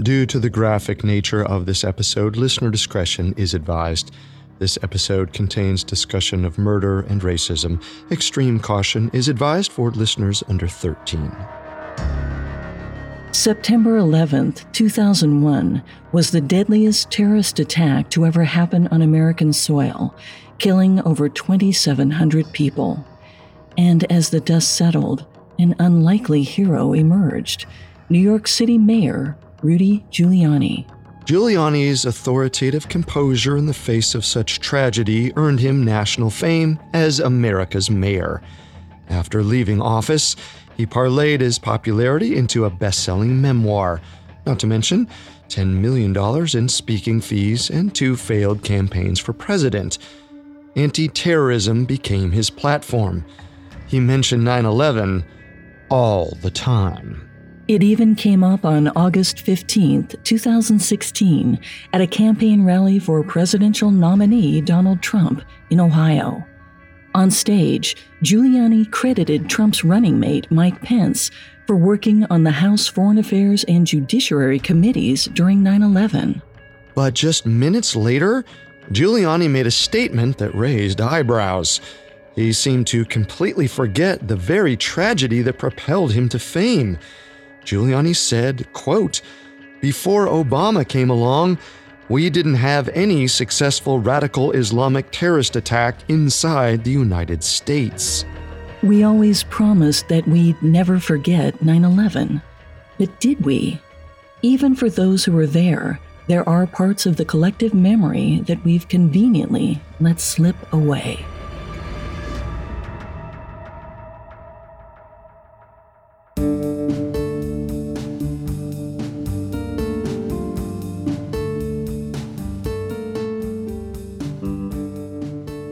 Due to the graphic nature of this episode, listener discretion is advised. This episode contains discussion of murder and racism. Extreme caution is advised for listeners under 13. September 11th, 2001, was the deadliest terrorist attack to ever happen on American soil, killing over 2,700 people. And as the dust settled, an unlikely hero emerged New York City Mayor Rudy Giuliani. Giuliani's authoritative composure in the face of such tragedy earned him national fame as America's mayor. After leaving office, he parlayed his popularity into a best selling memoir, not to mention $10 million in speaking fees and two failed campaigns for president. Anti terrorism became his platform. He mentioned 9 11 all the time. It even came up on August 15, 2016, at a campaign rally for presidential nominee Donald Trump in Ohio. On stage, Giuliani credited Trump's running mate, Mike Pence, for working on the House Foreign Affairs and Judiciary committees during 9 11. But just minutes later, Giuliani made a statement that raised eyebrows. He seemed to completely forget the very tragedy that propelled him to fame. Giuliani said, quote, Before Obama came along, we didn't have any successful radical Islamic terrorist attack inside the United States. We always promised that we'd never forget 9 11. But did we? Even for those who were there, there are parts of the collective memory that we've conveniently let slip away.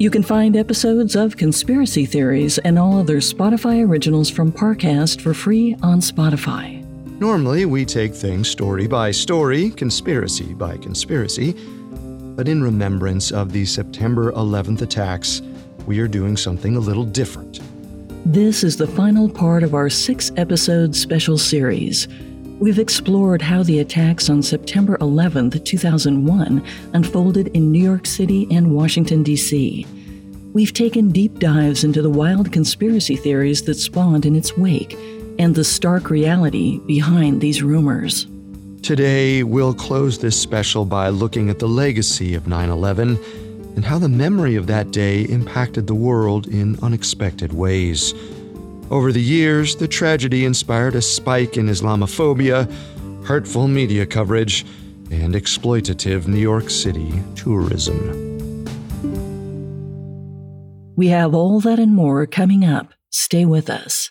You can find episodes of Conspiracy Theories and all other Spotify originals from Parcast for free on Spotify. Normally, we take things story by story, conspiracy by conspiracy, but in remembrance of the September 11th attacks, we are doing something a little different. This is the final part of our six episode special series. We've explored how the attacks on September 11, 2001, unfolded in New York City and Washington, D.C. We've taken deep dives into the wild conspiracy theories that spawned in its wake and the stark reality behind these rumors. Today, we'll close this special by looking at the legacy of 9 11 and how the memory of that day impacted the world in unexpected ways. Over the years, the tragedy inspired a spike in Islamophobia, hurtful media coverage, and exploitative New York City tourism. We have all that and more coming up. Stay with us.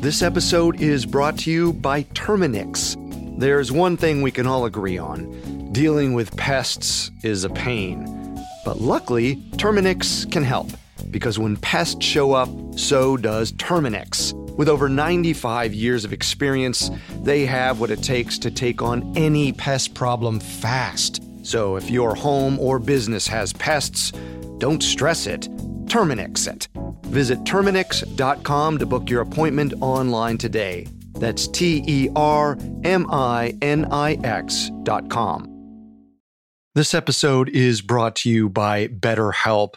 This episode is brought to you by Terminix. There's one thing we can all agree on dealing with pests is a pain. But luckily, Terminix can help because when pests show up, so does Terminix. With over 95 years of experience, they have what it takes to take on any pest problem fast. So if your home or business has pests, don't stress it, Terminix it. Visit Terminix.com to book your appointment online today. That's T E R M I N I X.com. This episode is brought to you by BetterHelp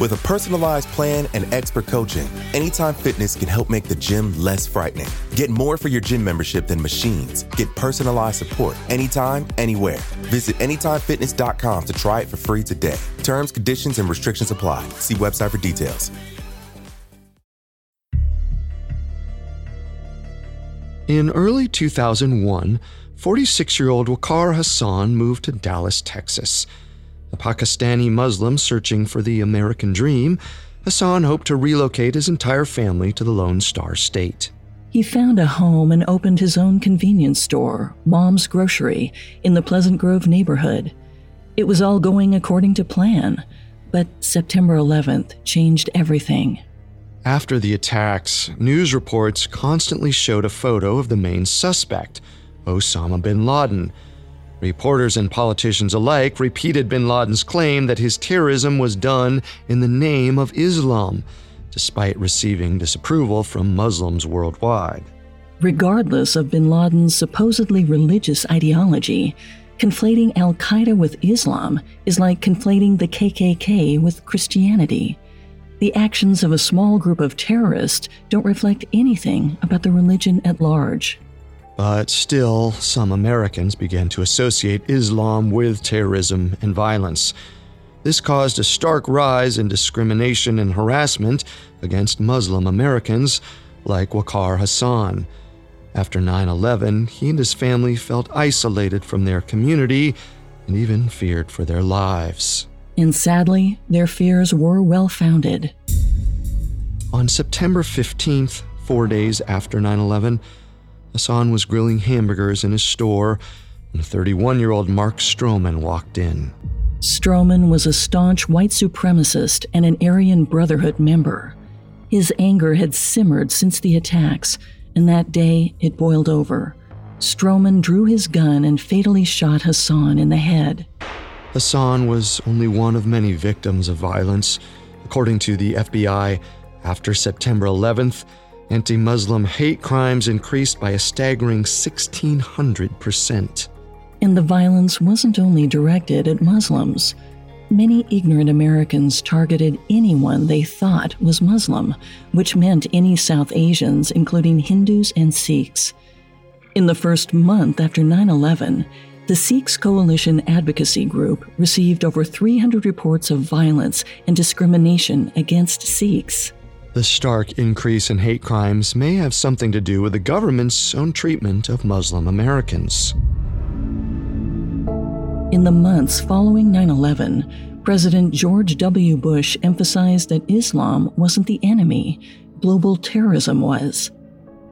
With a personalized plan and expert coaching, Anytime Fitness can help make the gym less frightening. Get more for your gym membership than machines. Get personalized support anytime, anywhere. Visit AnytimeFitness.com to try it for free today. Terms, conditions, and restrictions apply. See website for details. In early 2001, 46 year old Waqar Hassan moved to Dallas, Texas. A Pakistani Muslim searching for the American dream, Hassan hoped to relocate his entire family to the Lone Star State. He found a home and opened his own convenience store, Mom's Grocery, in the Pleasant Grove neighborhood. It was all going according to plan, but September 11th changed everything. After the attacks, news reports constantly showed a photo of the main suspect, Osama bin Laden. Reporters and politicians alike repeated bin Laden's claim that his terrorism was done in the name of Islam, despite receiving disapproval from Muslims worldwide. Regardless of bin Laden's supposedly religious ideology, conflating Al Qaeda with Islam is like conflating the KKK with Christianity. The actions of a small group of terrorists don't reflect anything about the religion at large. But still, some Americans began to associate Islam with terrorism and violence. This caused a stark rise in discrimination and harassment against Muslim Americans like Waqar Hassan. After 9 11, he and his family felt isolated from their community and even feared for their lives. And sadly, their fears were well founded. On September 15th, four days after 9 11, Hassan was grilling hamburgers in his store when 31 year old Mark Stroman walked in. Stroman was a staunch white supremacist and an Aryan Brotherhood member. His anger had simmered since the attacks, and that day it boiled over. Stroman drew his gun and fatally shot Hassan in the head. Hassan was only one of many victims of violence. According to the FBI, after September 11th, anti Muslim hate crimes increased by a staggering 1,600%. And the violence wasn't only directed at Muslims. Many ignorant Americans targeted anyone they thought was Muslim, which meant any South Asians, including Hindus and Sikhs. In the first month after 9 11, the Sikhs Coalition Advocacy Group received over 300 reports of violence and discrimination against Sikhs. The stark increase in hate crimes may have something to do with the government's own treatment of Muslim Americans. In the months following 9 11, President George W. Bush emphasized that Islam wasn't the enemy, global terrorism was.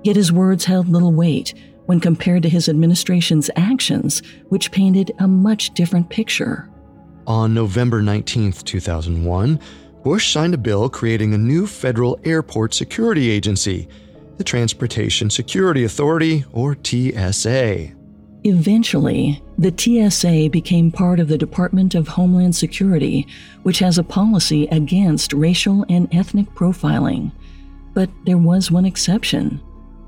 Yet his words held little weight when compared to his administration's actions, which painted a much different picture. On November 19, 2001, Bush signed a bill creating a new federal airport security agency, the Transportation Security Authority, or TSA. Eventually, the TSA became part of the Department of Homeland Security, which has a policy against racial and ethnic profiling. But there was one exception.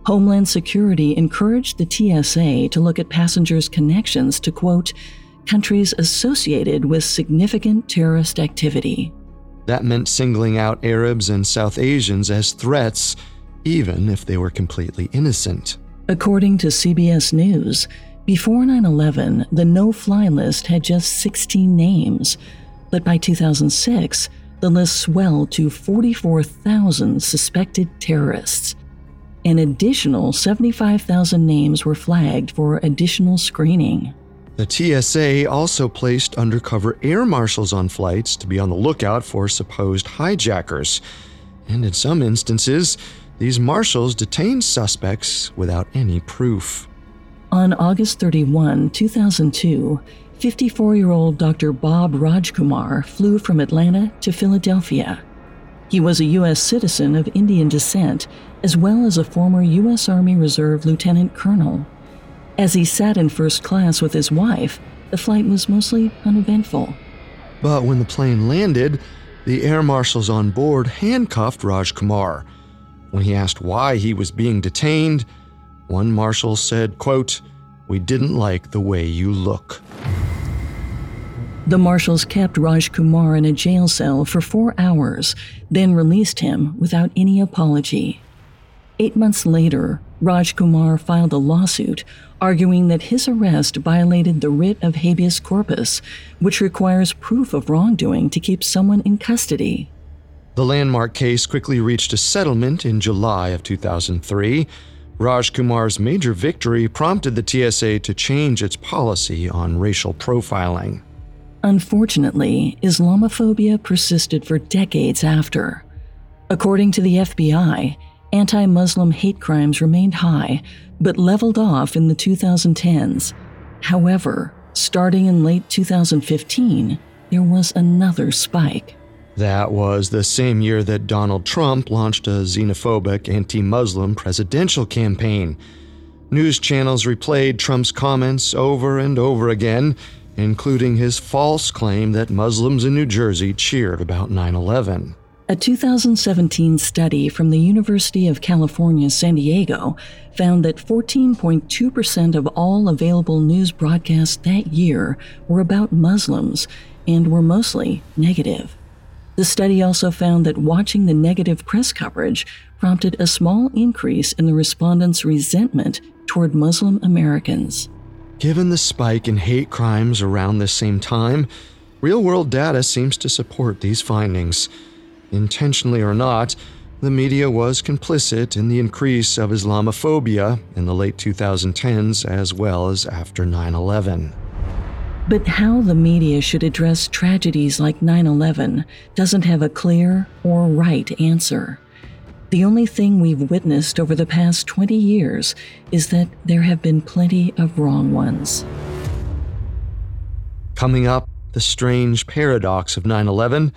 Homeland Security encouraged the TSA to look at passengers' connections to, quote, countries associated with significant terrorist activity. That meant singling out Arabs and South Asians as threats, even if they were completely innocent. According to CBS News, before 9 11, the no fly list had just 16 names, but by 2006, the list swelled to 44,000 suspected terrorists. An additional 75,000 names were flagged for additional screening. The TSA also placed undercover air marshals on flights to be on the lookout for supposed hijackers. And in some instances, these marshals detained suspects without any proof. On August 31, 2002, 54 year old Dr. Bob Rajcoomar flew from Atlanta to Philadelphia. He was a U.S. citizen of Indian descent, as well as a former U.S. Army Reserve lieutenant colonel. As he sat in first class with his wife, the flight was mostly uneventful. But when the plane landed, the air marshals on board handcuffed Rajcoomar. When he asked why he was being detained, one marshal said, quote, "We didn't like the way you look." The marshals kept Rajcoomar in a jail cell for four hours, then released him without any apology. Eight months later, Rajcoomar filed a lawsuit arguing that his arrest violated the writ of habeas corpus, which requires proof of wrongdoing to keep someone in custody. The landmark case quickly reached a settlement in July of 2003. Rajcoomar's major victory prompted the TSA to change its policy on racial profiling. Unfortunately, Islamophobia persisted for decades after. According to the FBI, anti Muslim hate crimes remained high, but leveled off in the 2010s. However, starting in late 2015, there was another spike. That was the same year that Donald Trump launched a xenophobic anti Muslim presidential campaign. News channels replayed Trump's comments over and over again, including his false claim that Muslims in New Jersey cheered about 9 11. A 2017 study from the University of California, San Diego found that 14.2% of all available news broadcasts that year were about Muslims and were mostly negative. The study also found that watching the negative press coverage prompted a small increase in the respondents' resentment toward Muslim Americans. Given the spike in hate crimes around this same time, real world data seems to support these findings. Intentionally or not, the media was complicit in the increase of Islamophobia in the late 2010s as well as after 9 11. But how the media should address tragedies like 9 11 doesn't have a clear or right answer. The only thing we've witnessed over the past 20 years is that there have been plenty of wrong ones. Coming up, the strange paradox of 9 11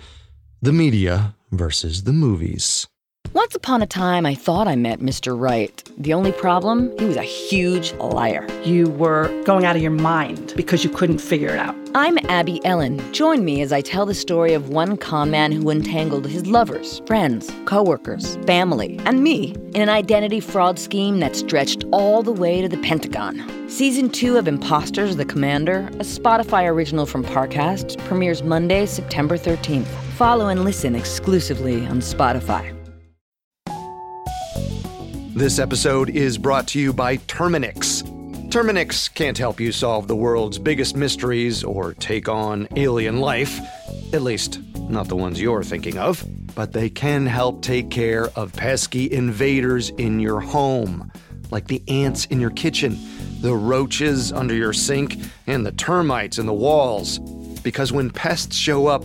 the media versus the movies. Once upon a time, I thought I met Mr. Right. The only problem, he was a huge liar. You were going out of your mind because you couldn't figure it out. I'm Abby Ellin. Join me as I tell the story of one con man who entangled his lovers, friends, coworkers, family, and me in an identity fraud scheme that stretched all the way to the Pentagon. Season 2 of Imposters the Commander, a Spotify original from Parcast, premieres Monday, September 13th. Follow and listen exclusively on Spotify. This episode is brought to you by Terminix. Terminix can't help you solve the world's biggest mysteries or take on alien life, at least, not the ones you're thinking of, but they can help take care of pesky invaders in your home, like the ants in your kitchen, the roaches under your sink, and the termites in the walls. Because when pests show up,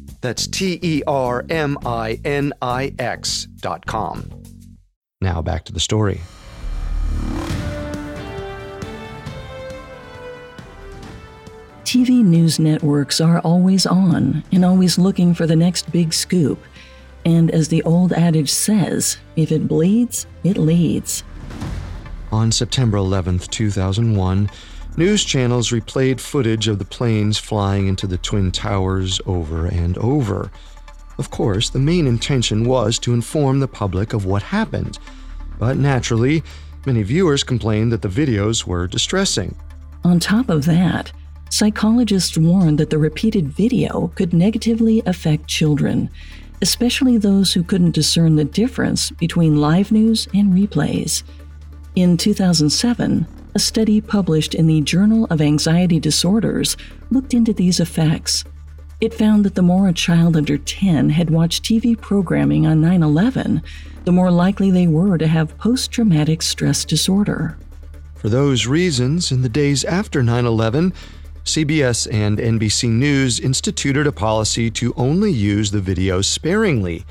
That's T E R M I N I X dot com. Now back to the story. TV news networks are always on and always looking for the next big scoop. And as the old adage says, if it bleeds, it leads. On September 11th, 2001, news channels replayed footage of the planes flying into the Twin Towers over and over. Of course, the main intention was to inform the public of what happened. But naturally, many viewers complained that the videos were distressing. On top of that, psychologists warned that the repeated video could negatively affect children, especially those who couldn't discern the difference between live news and replays. In 2007, a study published in the Journal of Anxiety Disorders looked into these effects. It found that the more a child under 10 had watched TV programming on 9 11, the more likely they were to have post traumatic stress disorder. For those reasons, in the days after 9 11, CBS and NBC News instituted a policy to only use the video sparingly.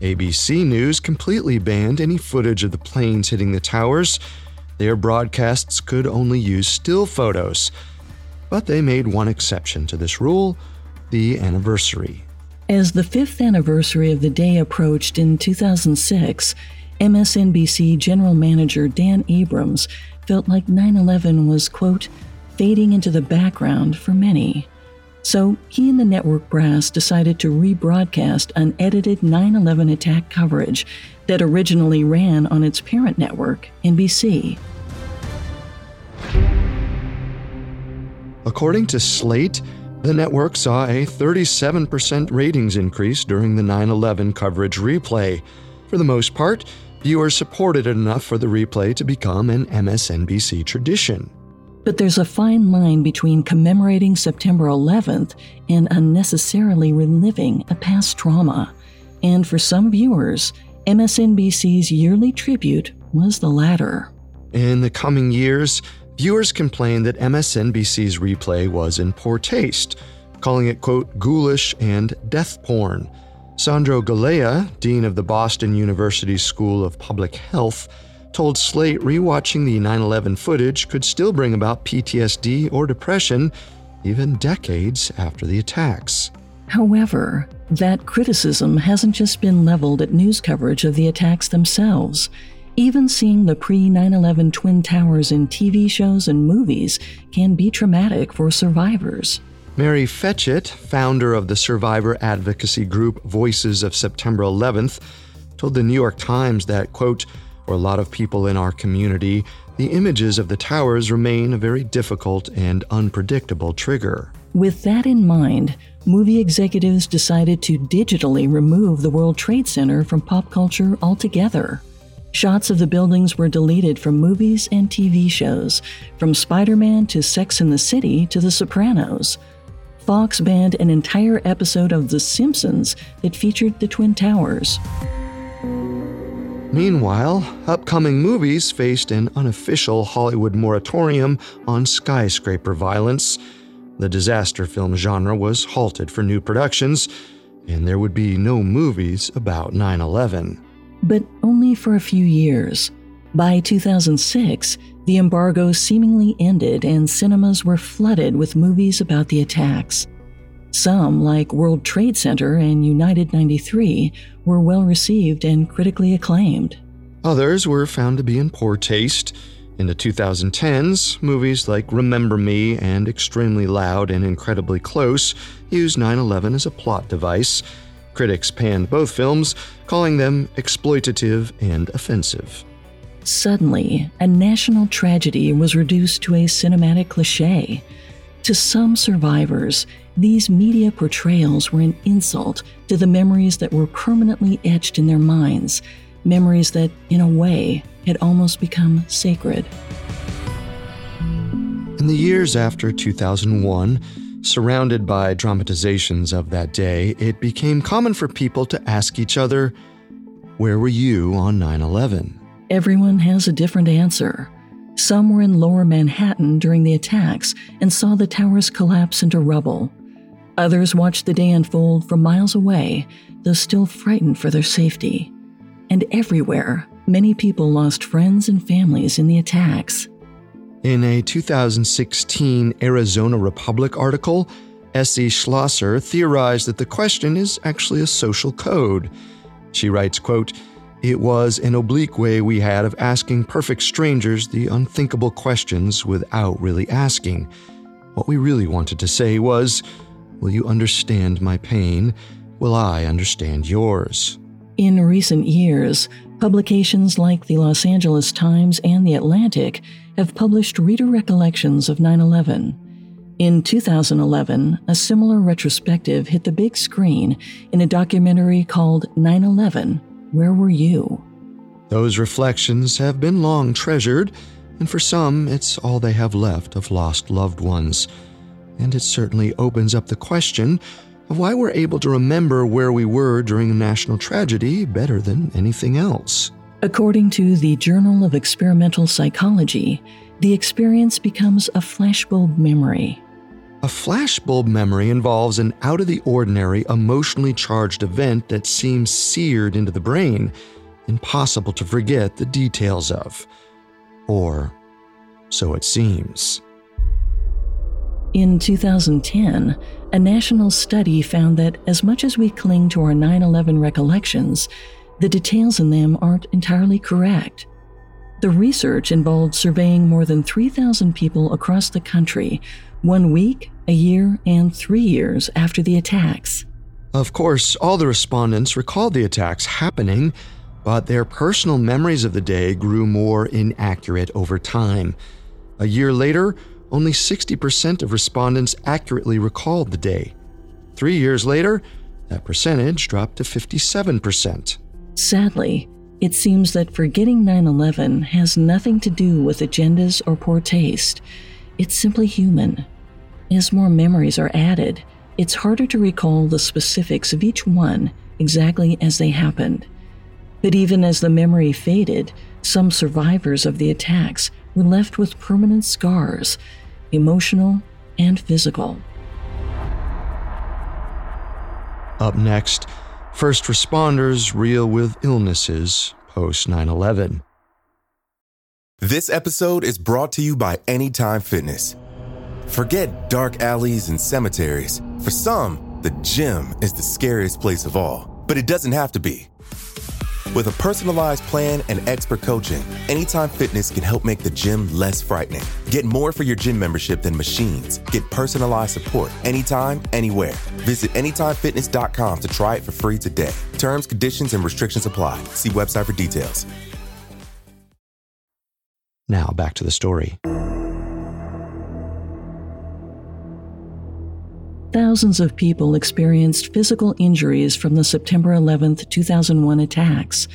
ABC News completely banned any footage of the planes hitting the towers. Their broadcasts could only use still photos. But they made one exception to this rule the anniversary. As the fifth anniversary of the day approached in 2006, MSNBC General Manager Dan Abrams felt like 9 11 was, quote, fading into the background for many. So he and the network brass decided to rebroadcast unedited 9 11 attack coverage that originally ran on its parent network, NBC. According to Slate, the network saw a 37% ratings increase during the 9 11 coverage replay. For the most part, viewers supported it enough for the replay to become an MSNBC tradition. But there's a fine line between commemorating September 11th and unnecessarily reliving a past trauma. And for some viewers, MSNBC's yearly tribute was the latter. In the coming years, viewers complained that MSNBC's replay was in poor taste, calling it, quote, ghoulish and death porn. Sandro Galea, dean of the Boston University School of Public Health, told Slate rewatching the 9 11 footage could still bring about PTSD or depression even decades after the attacks. However, that criticism hasn't just been leveled at news coverage of the attacks themselves. Even seeing the pre 9 11 Twin Towers in TV shows and movies can be traumatic for survivors. Mary Fetchet, founder of the survivor advocacy group Voices of September 11th, told the New York Times that, quote, for a lot of people in our community, the images of the towers remain a very difficult and unpredictable trigger. With that in mind, movie executives decided to digitally remove the World Trade Center from pop culture altogether. Shots of the buildings were deleted from movies and TV shows, from Spider Man to Sex and the City to The Sopranos. Fox banned an entire episode of The Simpsons that featured the Twin Towers. Meanwhile, upcoming movies faced an unofficial Hollywood moratorium on skyscraper violence. The disaster film genre was halted for new productions, and there would be no movies about 9 11. But only for a few years. By 2006, the embargo seemingly ended and cinemas were flooded with movies about the attacks. Some, like World Trade Center and United 93, were well received and critically acclaimed. Others were found to be in poor taste. In the 2010s, movies like Remember Me and Extremely Loud and Incredibly Close used 9 11 as a plot device. Critics panned both films, calling them exploitative and offensive. Suddenly, a national tragedy was reduced to a cinematic cliche. To some survivors, these media portrayals were an insult to the memories that were permanently etched in their minds, memories that, in a way, had almost become sacred. In the years after 2001, surrounded by dramatizations of that day, it became common for people to ask each other, Where were you on 9 11? Everyone has a different answer. Some were in lower Manhattan during the attacks and saw the towers collapse into rubble. Others watched the day unfold from miles away, though still frightened for their safety. And everywhere, many people lost friends and families in the attacks. In a 2016 Arizona Republic article, S.E. Schlosser theorized that the question is actually a social code. She writes, quote, it was an oblique way we had of asking perfect strangers the unthinkable questions without really asking. What we really wanted to say was, Will you understand my pain? Will I understand yours? In recent years, publications like the Los Angeles Times and The Atlantic have published reader recollections of 9 11. In 2011, a similar retrospective hit the big screen in a documentary called 9 11 Where Were You? Those reflections have been long treasured, and for some, it's all they have left of lost loved ones. And it certainly opens up the question of why we're able to remember where we were during a national tragedy better than anything else. According to the Journal of Experimental Psychology, the experience becomes a flashbulb memory. A flashbulb memory involves an out of the ordinary, emotionally charged event that seems seared into the brain, impossible to forget the details of. Or so it seems. In 2010, a national study found that as much as we cling to our 9 11 recollections, the details in them aren't entirely correct. The research involved surveying more than 3,000 people across the country one week, a year, and three years after the attacks. Of course, all the respondents recalled the attacks happening, but their personal memories of the day grew more inaccurate over time. A year later, only 60% of respondents accurately recalled the day. Three years later, that percentage dropped to 57%. Sadly, it seems that forgetting 9 11 has nothing to do with agendas or poor taste. It's simply human. As more memories are added, it's harder to recall the specifics of each one exactly as they happened. But even as the memory faded, some survivors of the attacks were left with permanent scars, emotional and physical. Up next, first responders reel with illnesses post 9 11. This episode is brought to you by Anytime Fitness. Forget dark alleys and cemeteries. For some, the gym is the scariest place of all, but it doesn't have to be. With a personalized plan and expert coaching, Anytime Fitness can help make the gym less frightening. Get more for your gym membership than machines. Get personalized support anytime, anywhere. Visit AnytimeFitness.com to try it for free today. Terms, conditions, and restrictions apply. See website for details. Now back to the story. Thousands of people experienced physical injuries from the September 11, 2001 attacks.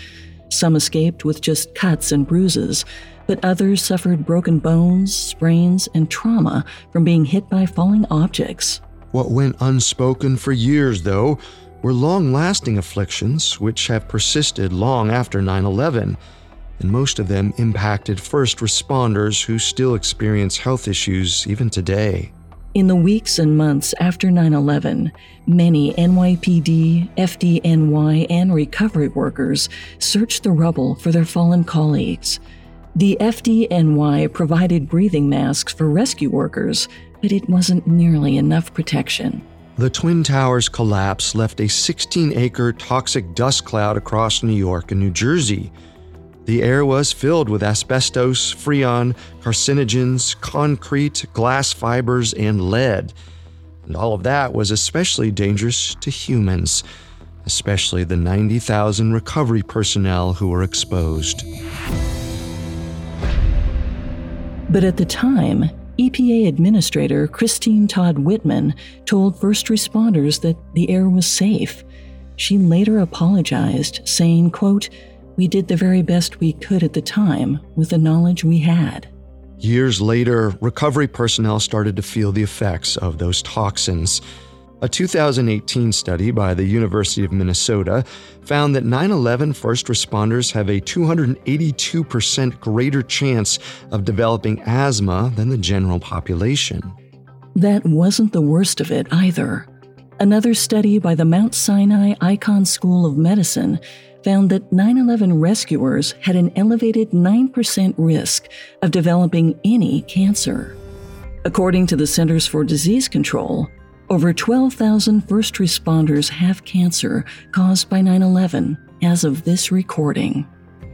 Some escaped with just cuts and bruises, but others suffered broken bones, sprains, and trauma from being hit by falling objects. What went unspoken for years, though, were long lasting afflictions which have persisted long after 9 11, and most of them impacted first responders who still experience health issues even today. In the weeks and months after 9 11, many NYPD, FDNY, and recovery workers searched the rubble for their fallen colleagues. The FDNY provided breathing masks for rescue workers, but it wasn't nearly enough protection. The Twin Towers collapse left a 16 acre toxic dust cloud across New York and New Jersey. The air was filled with asbestos, freon, carcinogens, concrete, glass fibers, and lead. And all of that was especially dangerous to humans, especially the 90,000 recovery personnel who were exposed. But at the time, EPA Administrator Christine Todd Whitman told first responders that the air was safe. She later apologized, saying, quote, we did the very best we could at the time with the knowledge we had. Years later, recovery personnel started to feel the effects of those toxins. A 2018 study by the University of Minnesota found that 9 11 first responders have a 282% greater chance of developing asthma than the general population. That wasn't the worst of it either. Another study by the Mount Sinai Icahn School of Medicine found that 9 11 rescuers had an elevated 9% risk of developing any cancer. According to the Centers for Disease Control, over 12,000 first responders have cancer caused by 9 11 as of this recording.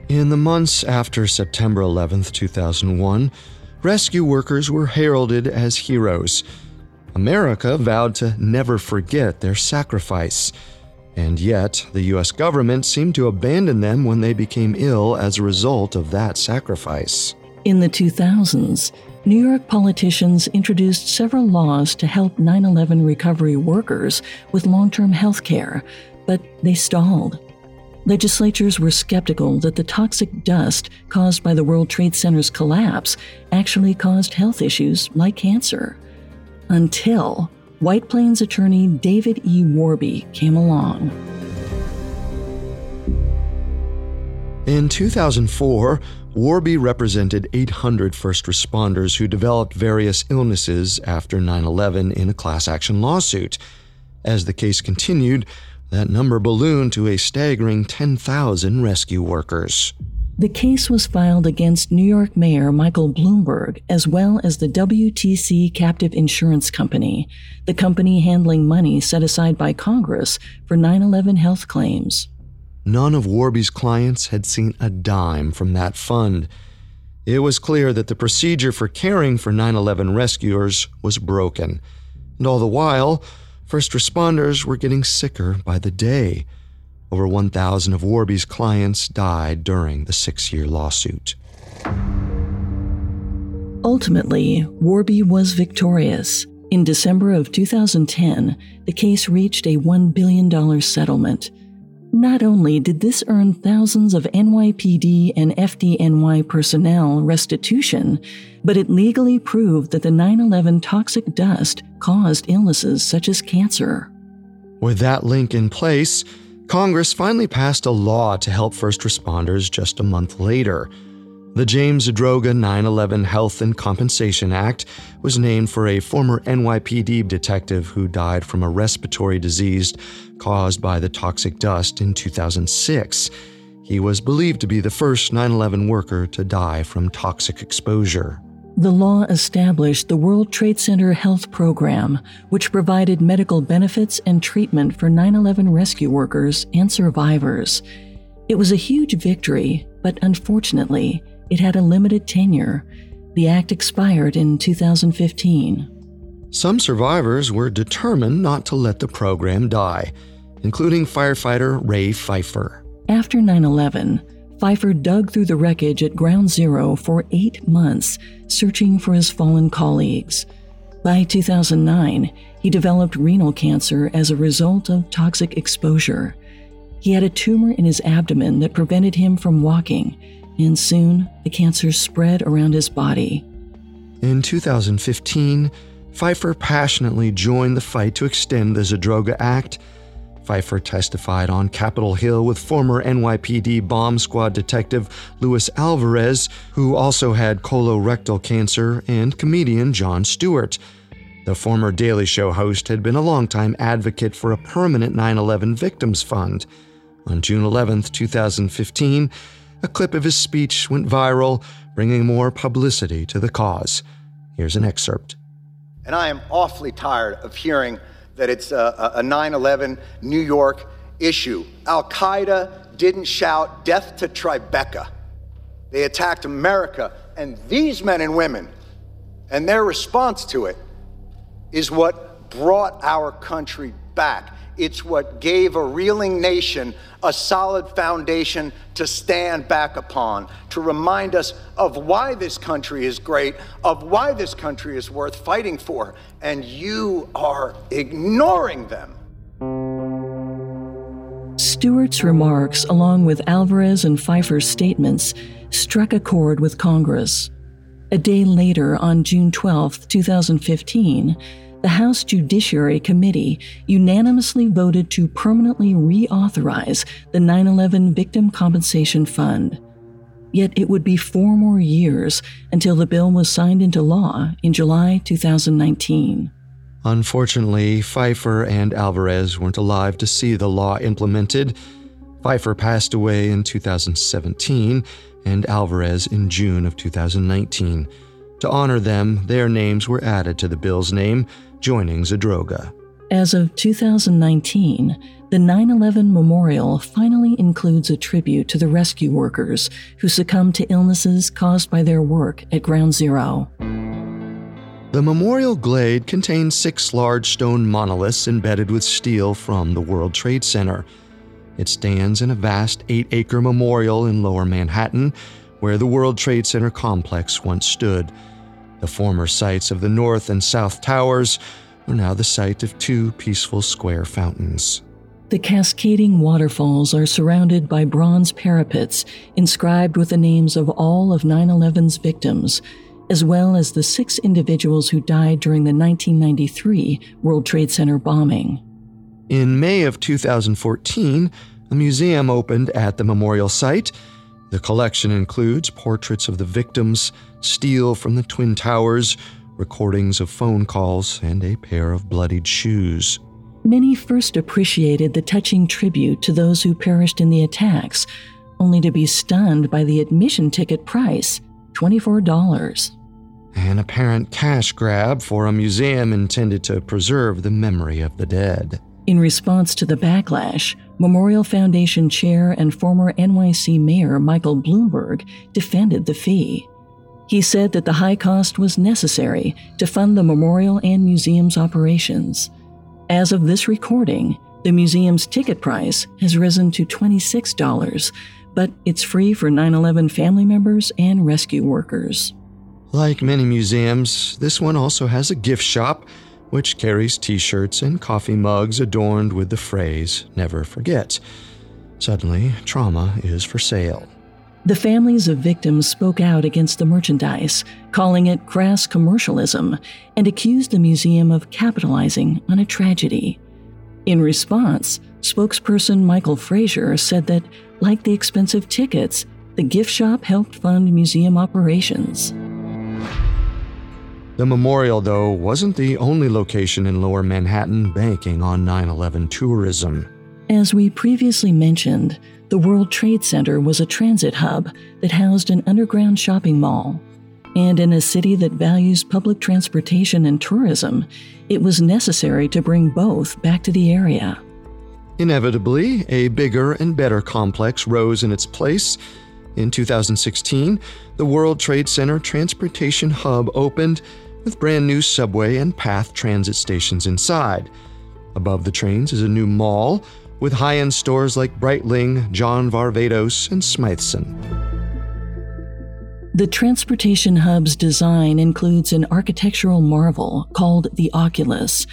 In the months after September 11, 2001, rescue workers were heralded as heroes. America vowed to never forget their sacrifice. And yet, the US government seemed to abandon them when they became ill as a result of that sacrifice. In the 2000s, New York politicians introduced several laws to help 9 11 recovery workers with long term health care, but they stalled. Legislatures were skeptical that the toxic dust caused by the World Trade Center's collapse actually caused health issues like cancer. Until White Plains attorney David E. Worby came along. In 2004, Worby represented 800 first responders who developed various illnesses after 9 11 in a class action lawsuit. As the case continued, that number ballooned to a staggering 10,000 rescue workers. The case was filed against New York Mayor Michael Bloomberg, as well as the WTC Captive Insurance Company, the company handling money set aside by Congress for 9 11 health claims. None of Worby's clients had seen a dime from that fund. It was clear that the procedure for caring for 9 11 rescuers was broken. And all the while, first responders were getting sicker by the day. Over 1,000 of Worby's clients died during the six year lawsuit. Ultimately, Warby was victorious. In December of 2010, the case reached a $1 billion settlement. Not only did this earn thousands of NYPD and FDNY personnel restitution, but it legally proved that the 9 11 toxic dust caused illnesses such as cancer. With that link in place, Congress finally passed a law to help first responders just a month later. The James Zadroga 9 11 Health and Compensation Act was named for a former NYPD detective who died from a respiratory disease caused by the toxic dust in 2006. He was believed to be the first 9 11 worker to die from toxic exposure. The law established the World Trade Center Health Program, which provided medical benefits and treatment for 9 11 rescue workers and survivors. It was a huge victory, but unfortunately, it had a limited tenure. The act expired in 2015. Some survivors were determined not to let the program die, including firefighter Ray Pfeifer. After 9 11, Pfeifer dug through the wreckage at Ground Zero for eight months, searching for his fallen colleagues. By 2009, he developed renal cancer as a result of toxic exposure. He had a tumor in his abdomen that prevented him from walking and soon the cancer spread around his body. In 2015, Pfeifer passionately joined the fight to extend the Zadroga Act. Pfeifer testified on Capitol Hill with former NYPD bomb squad detective Luis Alvarez, who also had colorectal cancer, and comedian Jon Stewart. The former Daily Show host had been a longtime advocate for a permanent 9 11 victims fund. On June 11, 2015, a clip of his speech went viral, bringing more publicity to the cause. Here's an excerpt. And I am awfully tired of hearing that it's a 9 11 New York issue. Al Qaeda didn't shout death to Tribeca. They attacked America, and these men and women, and their response to it is what brought our country back. It's what gave a reeling nation a solid foundation to stand back upon, to remind us of why this country is great, of why this country is worth fighting for. And you are ignoring them. Stewart's remarks, along with Alvarez and Pfeifer's statements, struck a chord with Congress. A day later, on June 12, 2015, the House Judiciary Committee unanimously voted to permanently reauthorize the 9 11 Victim Compensation Fund. Yet it would be four more years until the bill was signed into law in July 2019. Unfortunately, Pfeifer and Alvarez weren't alive to see the law implemented. Pfeifer passed away in 2017 and Alvarez in June of 2019. To honor them, their names were added to the bill's name, joining Zadroga. As of 2019, the 9 11 Memorial finally includes a tribute to the rescue workers who succumbed to illnesses caused by their work at Ground Zero. The memorial glade contains six large stone monoliths embedded with steel from the World Trade Center. It stands in a vast eight acre memorial in lower Manhattan, where the World Trade Center complex once stood. The former sites of the North and South Towers are now the site of two peaceful square fountains. The cascading waterfalls are surrounded by bronze parapets inscribed with the names of all of 9 11's victims, as well as the six individuals who died during the 1993 World Trade Center bombing. In May of 2014, a museum opened at the memorial site. The collection includes portraits of the victims, steel from the Twin Towers, recordings of phone calls, and a pair of bloodied shoes. Many first appreciated the touching tribute to those who perished in the attacks, only to be stunned by the admission ticket price $24. An apparent cash grab for a museum intended to preserve the memory of the dead. In response to the backlash, Memorial Foundation chair and former NYC Mayor Michael Bloomberg defended the fee. He said that the high cost was necessary to fund the memorial and museum's operations. As of this recording, the museum's ticket price has risen to $26, but it's free for 9 11 family members and rescue workers. Like many museums, this one also has a gift shop, which carries t shirts and coffee mugs adorned with the phrase, Never Forget. Suddenly, trauma is for sale. The families of victims spoke out against the merchandise, calling it crass commercialism, and accused the museum of capitalizing on a tragedy. In response, spokesperson Michael Frazier said that, like the expensive tickets, the gift shop helped fund museum operations. The memorial, though, wasn't the only location in lower Manhattan banking on 9 11 tourism. As we previously mentioned, the World Trade Center was a transit hub that housed an underground shopping mall. And in a city that values public transportation and tourism, it was necessary to bring both back to the area. Inevitably, a bigger and better complex rose in its place. In 2016, the World Trade Center Transportation Hub opened with brand new subway and PATH transit stations inside. Above the trains is a new mall with high end stores like Breitling, John Varvatos, and Smythson. The Transportation Hub's design includes an architectural marvel called the Oculus,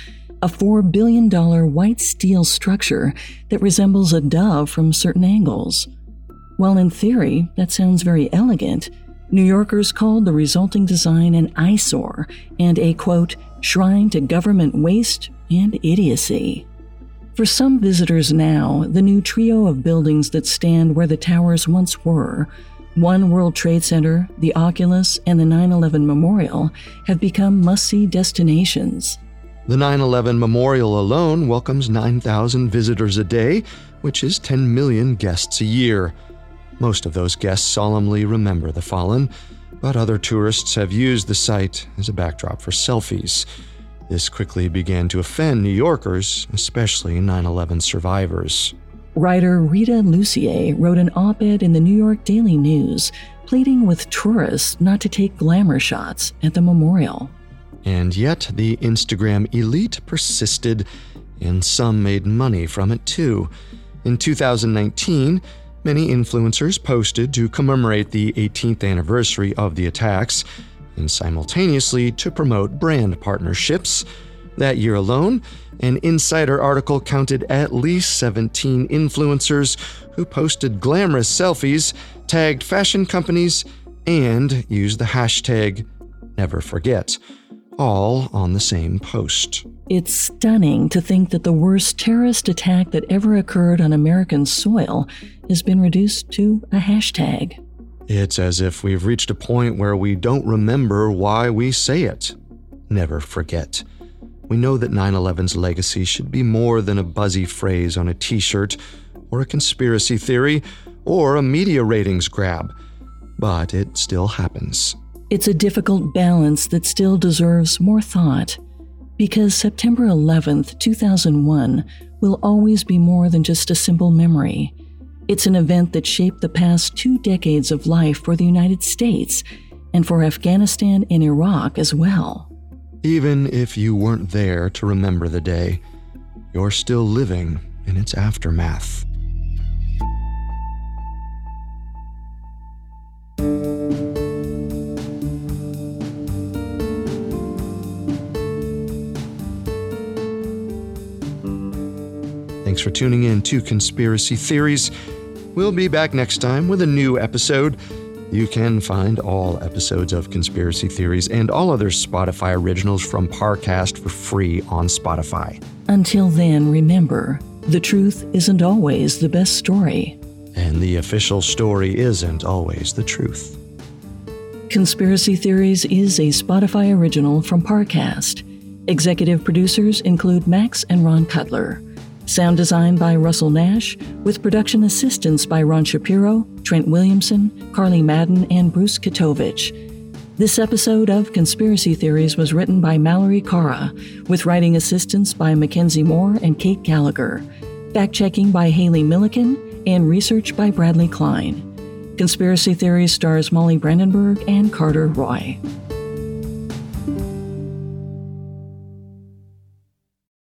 a $4 billion white steel structure that resembles a dove from certain angles. While in theory that sounds very elegant, New Yorkers called the resulting design an eyesore and a quote, shrine to government waste and idiocy. For some visitors now, the new trio of buildings that stand where the towers once were, One World Trade Center, the Oculus, and the 9 11 Memorial, have become must see destinations. The 9 11 Memorial alone welcomes 9,000 visitors a day, which is 10 million guests a year. Most of those guests solemnly remember the fallen, but other tourists have used the site as a backdrop for selfies. This quickly began to offend New Yorkers, especially 9 11 survivors. Writer Rita Lucier wrote an op ed in the New York Daily News pleading with tourists not to take glamour shots at the memorial. And yet, the Instagram elite persisted, and some made money from it too. In 2019, many influencers posted to commemorate the 18th anniversary of the attacks and simultaneously to promote brand partnerships. That year alone, an insider article counted at least 17 influencers who posted glamorous selfies, tagged fashion companies, and used the hashtag never forget, all on the same post. It's stunning to think that the worst terrorist attack that ever occurred on American soil has been reduced to a hashtag. It's as if we've reached a point where we don't remember why we say it. Never forget. We know that 9 11's legacy should be more than a buzzy phrase on a t shirt, or a conspiracy theory, or a media ratings grab. But it still happens. It's a difficult balance that still deserves more thought. Because September 11th, 2001, will always be more than just a simple memory. It's an event that shaped the past two decades of life for the United States and for Afghanistan and Iraq as well. Even if you weren't there to remember the day, you're still living in its aftermath. Thanks for tuning in to Conspiracy Theories. We'll be back next time with a new episode. You can find all episodes of Conspiracy Theories and all other Spotify originals from Parcast for free on Spotify. Until then, remember the truth isn't always the best story. And the official story isn't always the truth. Conspiracy Theories is a Spotify original from Parcast. Executive producers include Max and Ron Cutler. Sound design by Russell Nash, with production assistance by Ron Shapiro, Trent Williamson, Carly Madden, and Bruce Katovich. This episode of Conspiracy Theories was written by Mallory Cara, with writing assistance by Mackenzie Moore and Kate Gallagher, fact checking by Haley Milliken, and research by Bradley Klein. Conspiracy Theories stars Molly Brandenburg and Carter Roy.